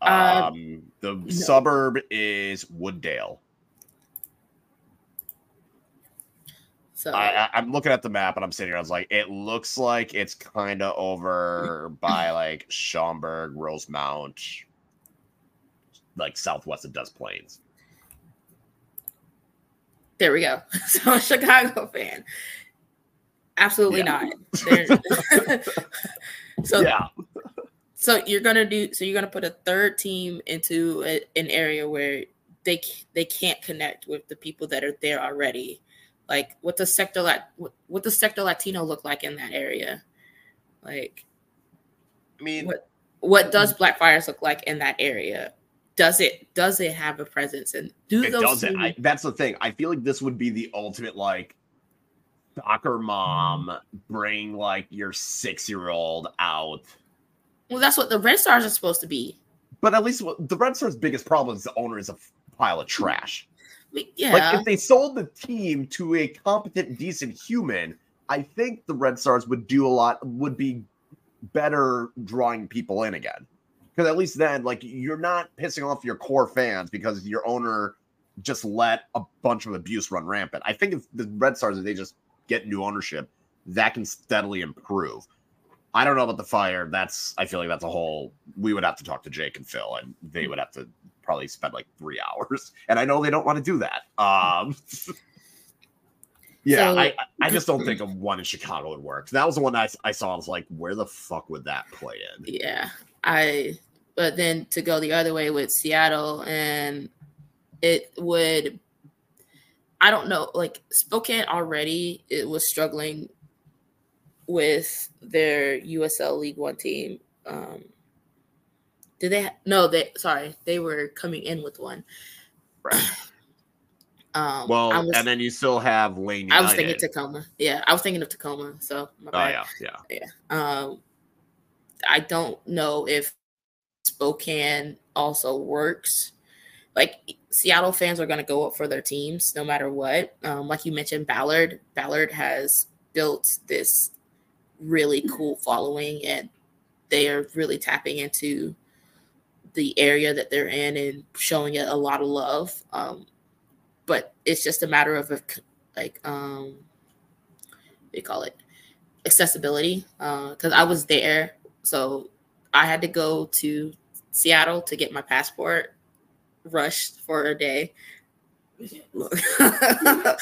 Uh, Um, the suburb is Wooddale. So I, I, I'm looking at the map and I'm sitting here. I was like, it looks like it's kind of over by like Schaumburg, Rosemont, like southwest of Des Plaines. there we go. So a Chicago fan. Absolutely Yeah. not. So yeah, so you're gonna do so you're gonna put a third team into a, an area where they they can't connect with the people that are there already. Like what the sector lat what, what the sector Latino look like in that area? Like I mean, what what does Blackfires look like in that area? Does it does it have a presence and do it those doesn't. I, that's the thing. I feel like this would be the ultimate like soccer mom bring like your six year old out. well that's what the Red Stars are supposed to be. But at least what- the Red Stars' biggest problem is the owner is a pile of trash. Yeah. Like if they sold the team to a competent, decent human, I think the Red Stars would do a lot. Would be better drawing people in again, because at least then, like you're not pissing off your core fans because your owner just let a bunch of abuse run rampant. I think if the Red Stars, if they just get new ownership, that can steadily improve. I don't know about the fire. That's I feel like that's a whole. We would have to talk to Jake and Phil, and they would have to probably spend like three hours. And I know they don't want to do that. Um, yeah, So- I I just don't think of one in Chicago would work. That was the one I, I saw. I was like, where the fuck would that play in? Yeah, I. But then to go the other way with Seattle, and it would. I don't know. Like Spokane already, it was struggling with their USL League One team. Um, did they? Ha- no, they. Sorry, they were coming in with one. Right. Um, Well, was, and then you still have Lane. I was thinking Tacoma. Yeah, I was thinking of Tacoma. So my Oh bad. yeah, yeah. Um, I don't know if Spokane also works. Like Seattle fans are going to go up for their teams no matter what. Um, like you mentioned, Ballard. Ballard has built this really cool following, and they are really tapping into the area that they're in and showing it a lot of love. Um, but it's just a matter of a, like um, you call it accessibility because I was there, so I had to go to Seattle to get my passport rushed for a day. Look,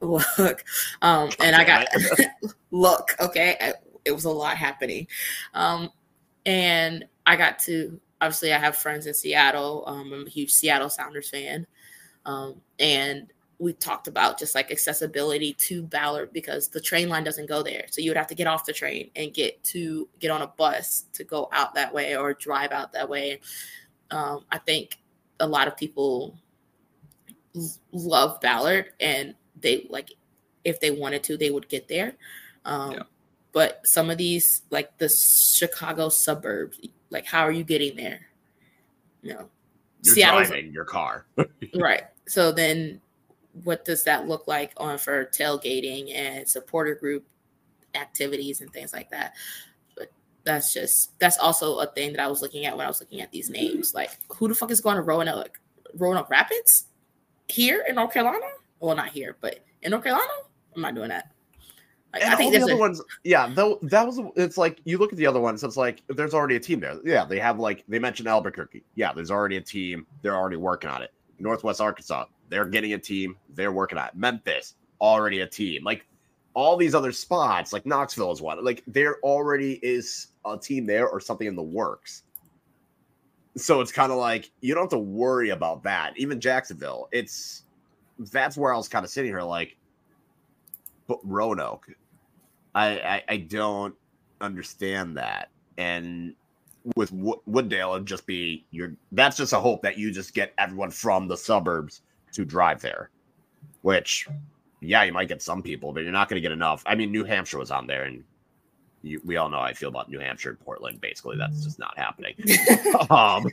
look, um, and I got look. Okay, I- it was a lot happening, um, and I got to. Obviously, I have friends in Seattle. Um, I'm a huge Seattle Sounders fan, um, and we talked about just like accessibility to Ballard because the train line doesn't go there. So you would have to get off the train and get to get on a bus to go out that way or drive out that way. Um, I think a lot of people l- love Ballard and they like if they wanted to, they would get there. Um, Yeah. But some of these, like the Chicago suburbs, like how are you getting there? No, You're Seattle's- driving your car. right. So then what does that look like on for tailgating and supporter group activities and things like that? But that's just that's also a thing that i was looking at when i was looking at these names. Like who the fuck is going to roanoke roanoke rapids? Here in north carolina? Well not here but in north carolina? I'm not doing that And i think all the other a, ones, yeah, though that was it's like you look at the other ones, it's like there's already a team there. Yeah, they have like they mentioned Albuquerque. Yeah, there's already a team. They're already working on it. Northwest Arkansas, they're getting a team. They're working on it. Memphis, already a team. Like all these other spots, like Knoxville is one. Like there already is a team there or something in the works. So it's kind of like you don't have to worry about that. Even Jacksonville, it's that's where I was kind of sitting here like, but Roanoke, I, I I don't understand that. And with Wo- Wooddale, it'd just be your. That's just a hope that you just get everyone from the suburbs to drive there. Which, yeah, you might get some people, but you're not going to get enough. I mean, New Hampshire was on there, and you, we all know how I feel about New Hampshire and Portland. Basically, that's just not happening. um,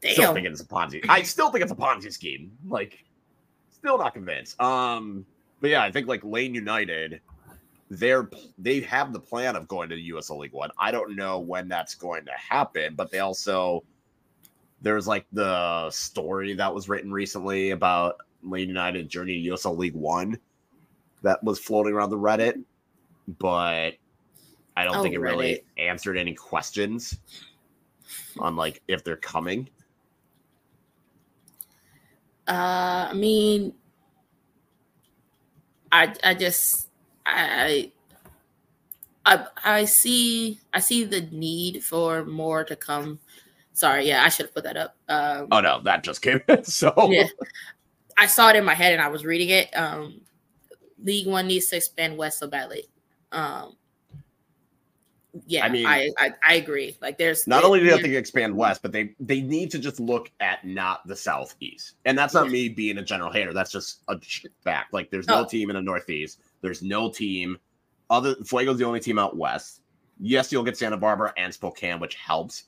still think it's a Ponzi. I still think it's a Ponzi scheme. Like, still not convinced. Um, but yeah, I think like Lane United, they're they have the plan of going to the USL League One. I don't know when that's going to happen, but they also there's like the story that was written recently about Lane United journey to USL League One, that was floating around the Reddit, but I don't Oh, think it really answered any questions on like if they're coming. Uh, I mean, I I just I I I see I see the need for more to come. Sorry, yeah, I should have put that up. Um, Oh no, that just came in. So yeah, I saw it in my head and I was reading it. Um, League One needs to expand West so badly. Um, yeah, I mean- I, I I agree. Like, there's not it- only do they have to expand west, but they they need to just look at not the southeast. And that's not Yeah. me being a general hater. That's just a fact. Like there's no Oh. team in the northeast. There's no team. Other Fuego's the only team out west. Yes, you'll get Santa Barbara and Spokane, which helps.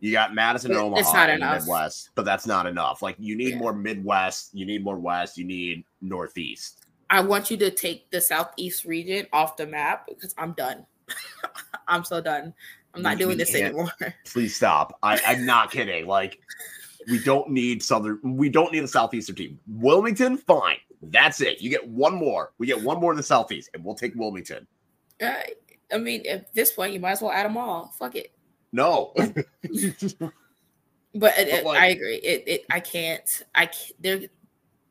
You got Madison and Omaha it's not in the enough. Midwest, but that's not enough. Like you need Yeah. more Midwest, you need more West, you need Northeast. I want you to take the southeast region off the map because I'm done. I'm so done. I'm not doing this anymore. Please stop. I, I'm not kidding. Like we don't need southern. We don't need a southeastern team. Wilmington, fine. That's it. You get one more. We get one more in the southeast, and we'll take Wilmington. Uh, I mean, at this point, you might as well add them all. Fuck it. No. But, it, But, it- like- I agree. It, it I can't. I can't, there.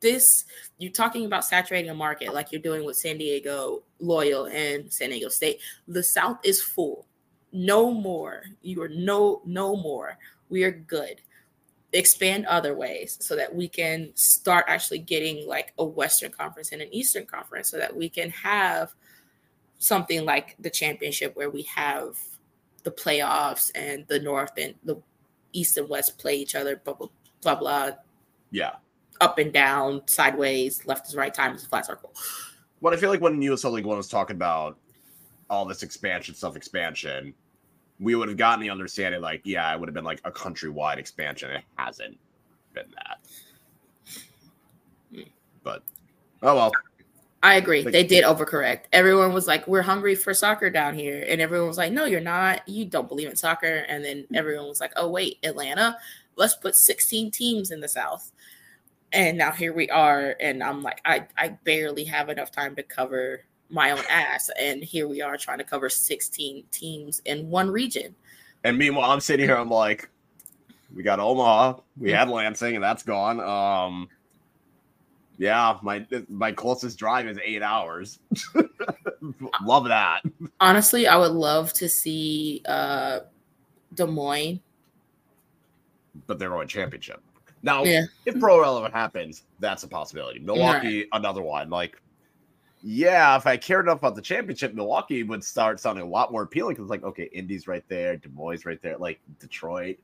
This you're talking about saturating a market like you're doing with San Diego Loyal and San Diego State. The South is full. No more. You are no no more. We are good. Expand other ways so that we can start actually getting like a Western Conference and an Eastern Conference, so that we can have something like the championship where we have the playoffs and the North and the East and West play each other, blah blah blah, blah yeah. up and down, sideways, left is right, time is a flat circle. But I feel like when USL League One was talking about all this expansion stuff, expansion, we would have gotten the understanding, like, yeah, it would have been like a countrywide expansion. It hasn't been that. But oh well. I agree. Like- they did overcorrect. Everyone was like, "We're hungry for soccer down here," and everyone was like, "No, you're not. You don't believe in soccer." And then everyone was like, "Oh wait, Atlanta, let's put 16 teams in the South." And now here we are, and I'm like, I I barely have enough time to cover my own ass, and here we are trying to cover 16 teams in one region. And meanwhile, I'm sitting here, I'm like, we got Omaha, we had Lansing, and that's gone. Um yeah, my my closest drive is eight hours. Love that. Honestly, I would love to see uh Des Moines. But they're going championship. Now, Yeah. if pro relevant happens, that's a possibility. Milwaukee, another one. Like, yeah, if I cared enough about the championship, Milwaukee would start sounding a lot more appealing because, like, okay, Indy's right there, Des Moines right there, like Detroit,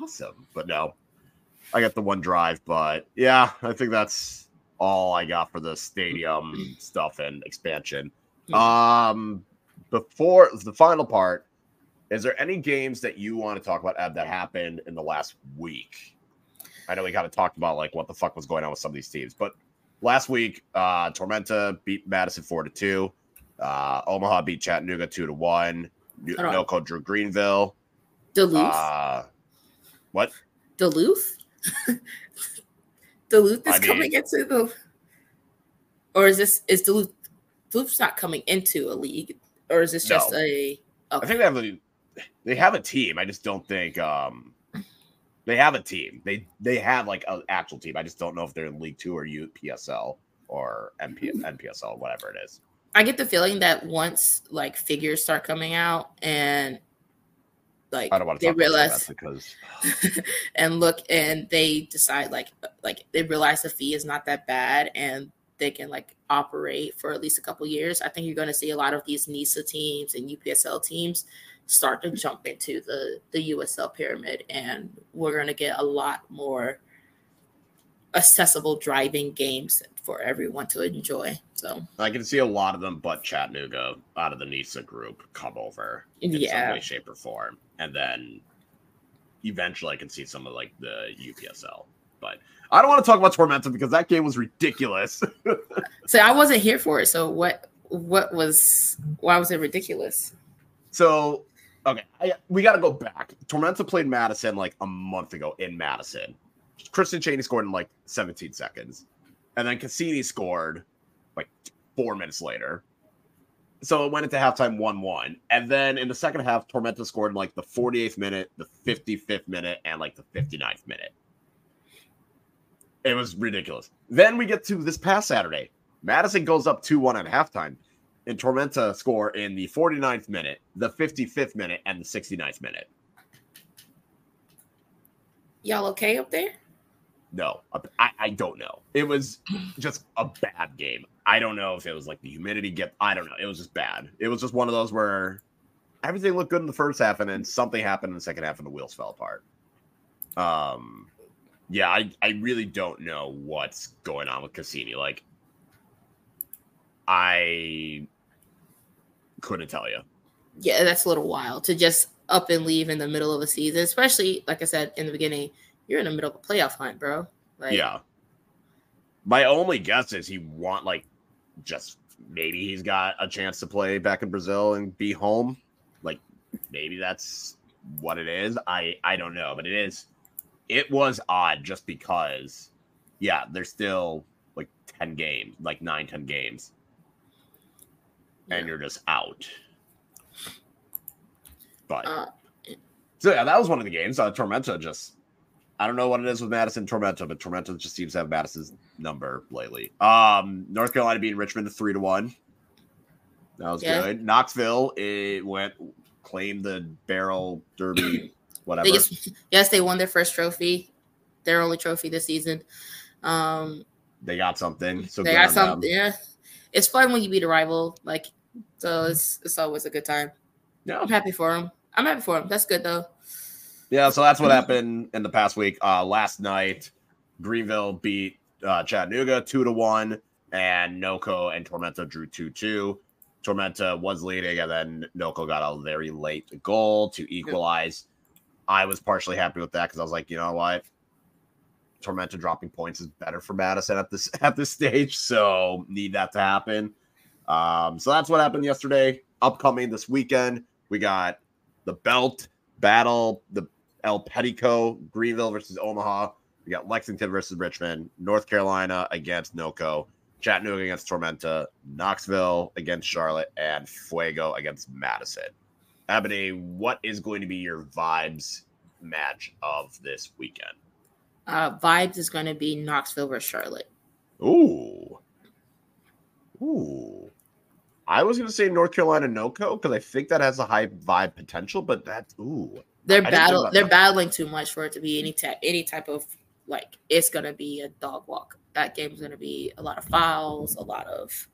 awesome. But no, I got the one drive. But yeah, I think that's all I got for the stadium stuff and expansion. Hmm. Um, before the final part, is there any games that you want to talk about Ed, that happened in the last week? I know we kind of talked about like what the fuck was going on with some of these teams, but last week, uh Tormenta beat Madison four to two. Uh Omaha beat Chattanooga two to one. NoCo drew Greenville. Duluth. Uh what? Duluth? Duluth is I mean- coming into the or is this is Duluth Duluth's not coming into a league, or is this just No. a I okay. think they have a they have a team. I just don't think um they have a team. They they have like an actual team. I just don't know if they're in League Two or UPSL or MP, NPSL, mm-hmm. whatever it is. I get the feeling that once like figures start coming out and like I don't want to they realize because and look and they decide like like they realize the fee is not that bad and they can like operate for at least a couple years. I think you're going to see a lot of these NISA teams and UPSL teams start to jump into the the USL pyramid, and we're going to get a lot more accessible driving games for everyone to enjoy. So I can see a lot of them, but Chattanooga out of the NISA group come over in some way, shape, or form, and then eventually I can see some of like the UPSL. But I don't want to talk about Tormenta because that game was ridiculous. so I wasn't here for it. So what what was why was it ridiculous? So, okay, I, we got to go back. Tormenta played Madison like a month ago in Madison. Christian Chaney scored in like 17 seconds, and then Cassini scored like four minutes later. So it went into halftime 1 1. And then in the second half, Tormenta scored in like the 48th minute, the 55th minute, and like the 59th minute. It was ridiculous. Then we get to this past Saturday. Madison goes up 2 1 at halftime, and Tormenta score in the 49th minute, the 55th minute, and the 69th minute. Y'all okay up there? No, I, I don't know. It was just a bad game. I don't know if it was like the humidity get. I don't know. It was just bad. It was just one of those where everything looked good in the first half, and then something happened in the second half, and the wheels fell apart. Um, yeah, I I really don't know what's going on with Cassini. Like, I couldn't tell you. Yeah, that's a little wild to just up and leave in the middle of a season, especially like I said in the beginning you're in the middle of a playoff hunt, bro. Like, yeah. My only guess is he want like just maybe he's got a chance to play back in Brazil and be home. Like maybe that's what it is. I I don't know, but it is. It was odd just because, yeah, there's still like ten games, like nine, ten games, yeah. and you're just out. But uh, so yeah, that was one of the games. Uh, Tormenta just I don't know what it is with Madison Tormenta, but Tormenta just seems to have Madison's number lately. Um, North Carolina beating Richmond three to one. That was yeah. good. Knoxville it went claimed the barrel derby, whatever. They just, yes, they won their first trophy, their only trophy this season. Um, they got something. So they got something. Yeah, it's fun when you beat a rival. Like, so it's it's always a good time. Yeah, I'm happy for him. I'm happy for him. That's good though. Yeah, so that's what happened in the past week. Uh, last night, Greenville beat uh, Chattanooga two to one, and NoCo and Tormenta drew two two. Tormenta was leading, and then NoCo got a very late goal to equalize. I was partially happy with that because I was like, you know what, Tormenta dropping points is better for Madison at this at this stage, so need that to happen. Um, so that's what happened yesterday. Upcoming this weekend, we got the belt battle, the El Petico, Greenville versus Omaha. We got Lexington versus Richmond, North Carolina against NoCo, Chattanooga against Tormenta, Knoxville against Charlotte, and Fuego against Madison. Eboni, what is going to be your vibes match of this weekend? Uh, vibes is going to be Knoxville versus Charlotte. Ooh. Ooh. I was going to say North Carolina NoCo because I think that has a high vibe potential, but that's ooh. They're battle. They're that. battling too much for it to be any type any type of like. It's gonna be a dog walk. That game's gonna be a lot of fouls, a lot of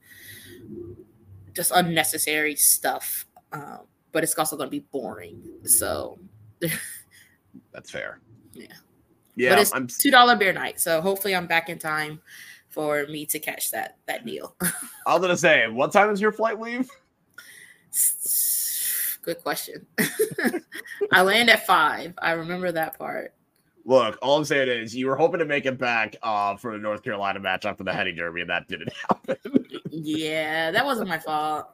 just unnecessary stuff. Um, but it's also gonna be boring. So that's fair. Yeah. Yeah. But it's I'm two dollar beer night, so hopefully I'm back in time for me to catch that that deal. I was gonna say, what time is your flight leave? Good question. I land at five. I remember that part. Look, all I'm saying is you were hoping to make it back uh, for the North Carolina match after the Henny Derby, and that didn't happen. yeah, that wasn't my fault.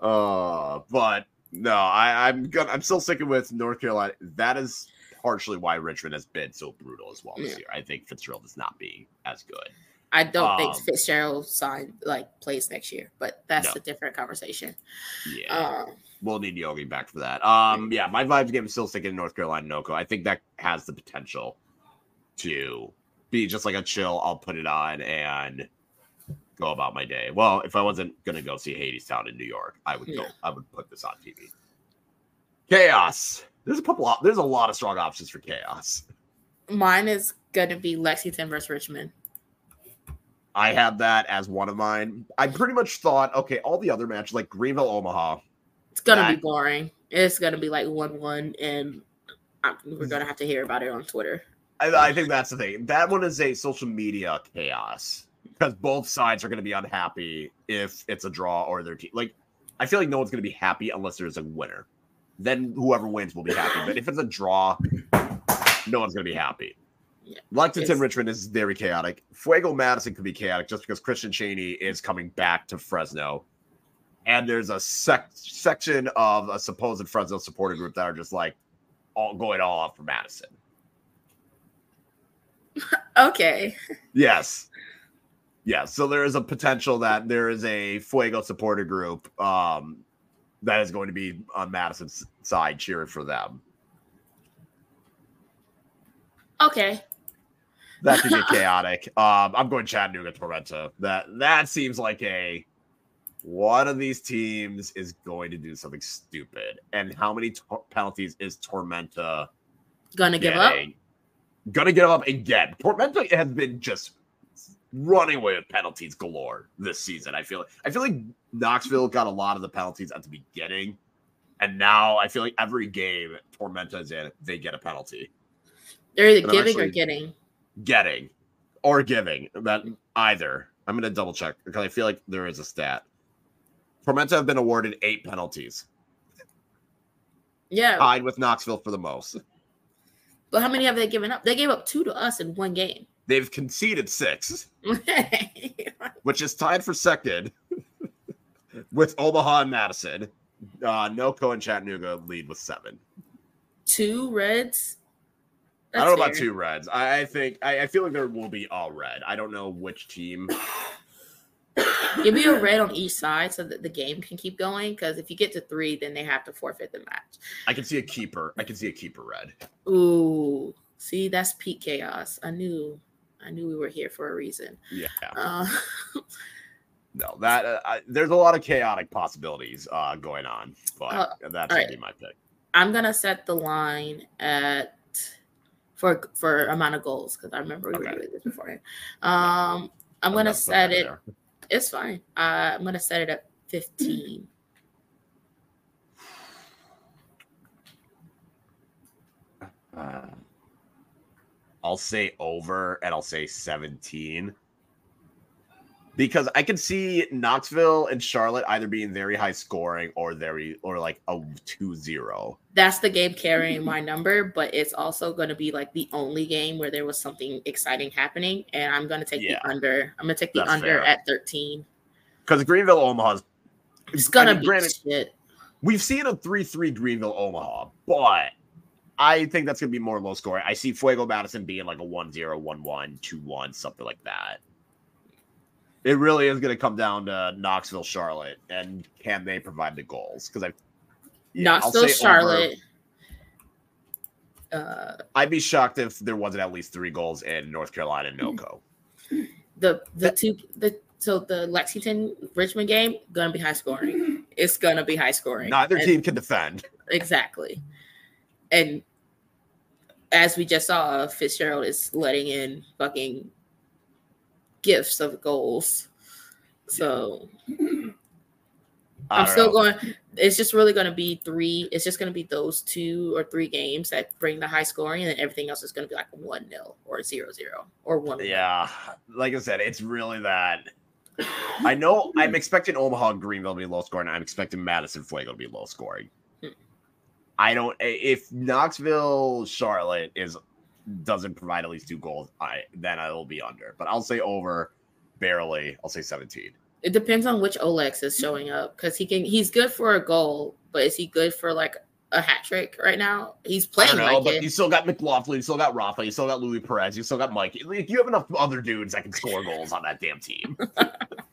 Uh, but no, I, I'm gonna, I'm still sticking with North Carolina. That is partially why Richmond has been so brutal as well this yeah. year. I think Fitzgerald is not being as good. I don't um, think Fitzgerald signed like plays next year, but that's no. a different conversation. Yeah. Um, we'll need Yogi back for that. Um, yeah, my vibes game is still sticking in North Carolina NoCo. I think that has the potential to be just like a chill. I'll put it on and go about my day. Well, if I wasn't gonna go see Hadestown in New York, I would go. I would put this on TV. Chaos. There's a couple. Of, there's a lot of strong options for chaos. Mine is gonna be Lexington versus Richmond. I had that as one of mine. I pretty much thought, okay, all the other matches like Greenville, Omaha, it's gonna that, be boring. It's gonna be like one one, and I'm, we're gonna have to hear about it on Twitter. I, I think that's the thing. That one is a social media chaos because both sides are gonna be unhappy if it's a draw or their team. Like, I feel like no one's gonna be happy unless there's a winner. Then whoever wins will be happy. But if it's a draw, no one's gonna be happy. Yeah, Lexington Richmond is very chaotic. Fuego Madison could be chaotic just because Christian Chaney is coming back to Fresno and there's a sec- section of a supposed Fresno supporter group that are just like all going all out for Madison. okay. Yes. Yeah, so there is a potential that there is a Fuego supporter group um, that is going to be on Madison's side cheering for them. Okay. That could get chaotic. Um, I'm going Chattanooga Tormenta. That that seems like a one of these teams is going to do something stupid. And how many tor- penalties is Tormenta Gonna give up. Gonna give up again. Tormenta has been just running away with penalties galore this season. I feel I feel like Knoxville got a lot of the penalties at the beginning, and now I feel like every game Tormenta is in, they get a penalty. They're either But giving or getting. Getting or giving that either. I'm gonna double check because I feel like there is a stat. Tormenta have been awarded eight penalties, Yeah. tied with Knoxville for the most. but how many have they given up? They gave up two to us in one game. They've conceded six, which is tied for second with Omaha and Madison. Uh, NoCo and Chattanooga lead with seven. two Reds. I don't know about two Reds. I, I think I, I feel like there will be all red. I don't know which team. Give me a red on each side so that the game can keep going. Because if you get to three, then they have to forfeit the match. I can see a keeper. I can see a keeper red. Ooh, see, that's peak chaos. I knew, I knew we were here for a reason. Yeah. Uh, No, that uh, I, there's a lot of chaotic possibilities uh, going on, but Uh, that's gonna right. be my pick. I'm gonna set the line at for for amount of goals because I remember we were doing this beforehand. Um, I'm gonna gonna set it. there. It's fine. Uh, I'm gonna set it at 15. Uh, I'll say over, and I'll say 17. Because I can see Knoxville and Charlotte either being very high scoring or very or like a 2-0. That's the game carrying my number, but it's also going to be like the only game where there was something exciting happening, and I'm going to take Yeah. the under. I'm going to take the That's under fair. at 13. Because Greenville Omaha's It's going I to mean, be granted, shit. We've seen a 3 3 Greenville Omaha, but I think that's going to be more low scoring. I see Fuego Madison being like a 1 0, 1 1, 2 1, something like that. It really is going to come down to Knoxville, Charlotte, and can they provide the goals? Because I. yeah, I'll Knoxville, say over. Charlotte. Uh, I'd be shocked if there wasn't at least three goals in North Carolina and NoCo. the the two the so the Lexington Richmond game gonna be high scoring. It's gonna be high scoring. Neither And- team can defend. exactly. And as we just saw, Fitzgerald is letting in fucking gifts of goals. So I'm still know. going. It's just really going to be three. It's just going to be those two or three games that bring the high scoring, and then everything else is going to be like one nil or zero zero or one. Yeah, like I said, it's really that. I know I'm expecting Omaha and Greenville to be low scoring. I'm expecting Madison Fuego to be low scoring. I don't. If Knoxville Charlotte is doesn't provide at least two goals, I then I will be under. But I'll say over, barely. I'll say 17. It depends on which Olex is showing up because he can. He's good for a goal, but is he good for like a hat trick right now? He's I playing don't know, like but it. you still got McLaughlin, you still got Rafa, you still got Louis Perez, you still got Mike. Like, you have enough other dudes that can score goals on that damn team.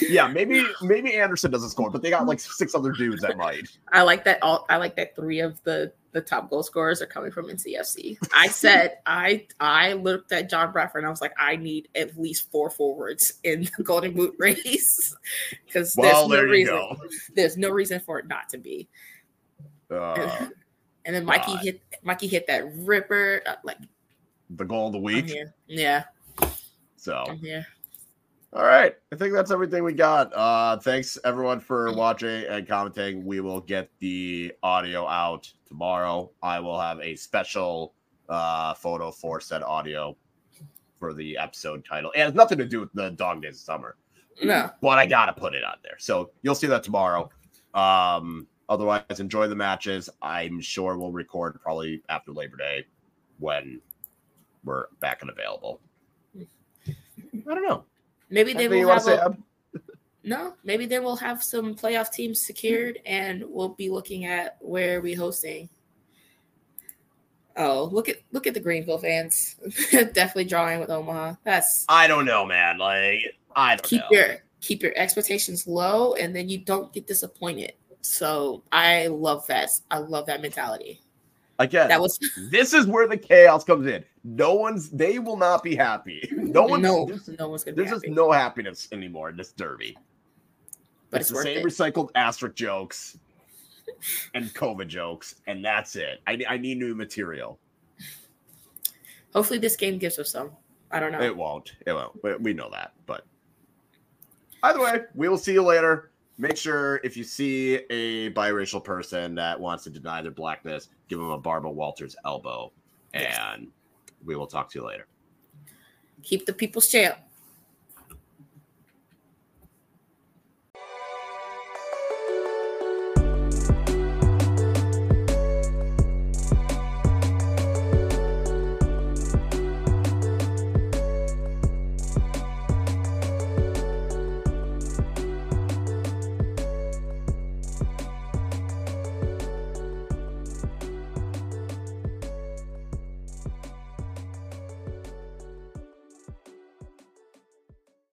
yeah, maybe maybe Anderson doesn't score, but they got like six other dudes that might. I like that. All I like that three of the the top goal scorers are coming from NCFC. I said I I looked at John Bradford and I was like, I need at least four forwards in the Golden Boot race because Well, there's no there reason. go. There's no reason for it not to be. Uh, And then Mikey God. hit Mikey hit that ripper uh, like the goal of the week. Yeah, So, here. All right, I think that's everything we got. Uh, thanks everyone for watching and commenting. We will get the audio out tomorrow. I will have a special uh, photo for said audio for the episode title. And has nothing to do with the Dog Days of Summer. No, but I gotta put it on there. So you'll see that tomorrow. Um, otherwise, enjoy the matches. I'm sure we'll record probably after Labor Day when we're back and available. I don't know. Maybe they will have a, no. Maybe they will have some playoff teams secured, and we'll be looking at where we hosting. Oh, look at look at the Greenville fans. Definitely drawing with Omaha. That's I don't know, man. Like I don't keep know. your keep your expectations low, and then you don't get disappointed. So I love that. I love that mentality. Again, That was this is where the chaos comes in. No one's they will not be happy. No one no there's, no one's gonna be there's just happy, no happiness anymore in this derby. but it's, it's, the same it. recycled asterisk jokes and COVID jokes, and that's it. I, I need new material. Hopefully, this game gives us some. I don't know. It won't. It won't. We know that. But either way, we will see you later. Make sure if you see a biracial person that wants to deny their blackness, give them a Barbara Walters elbow, Yes. We will talk to you later. Keep the people's champ.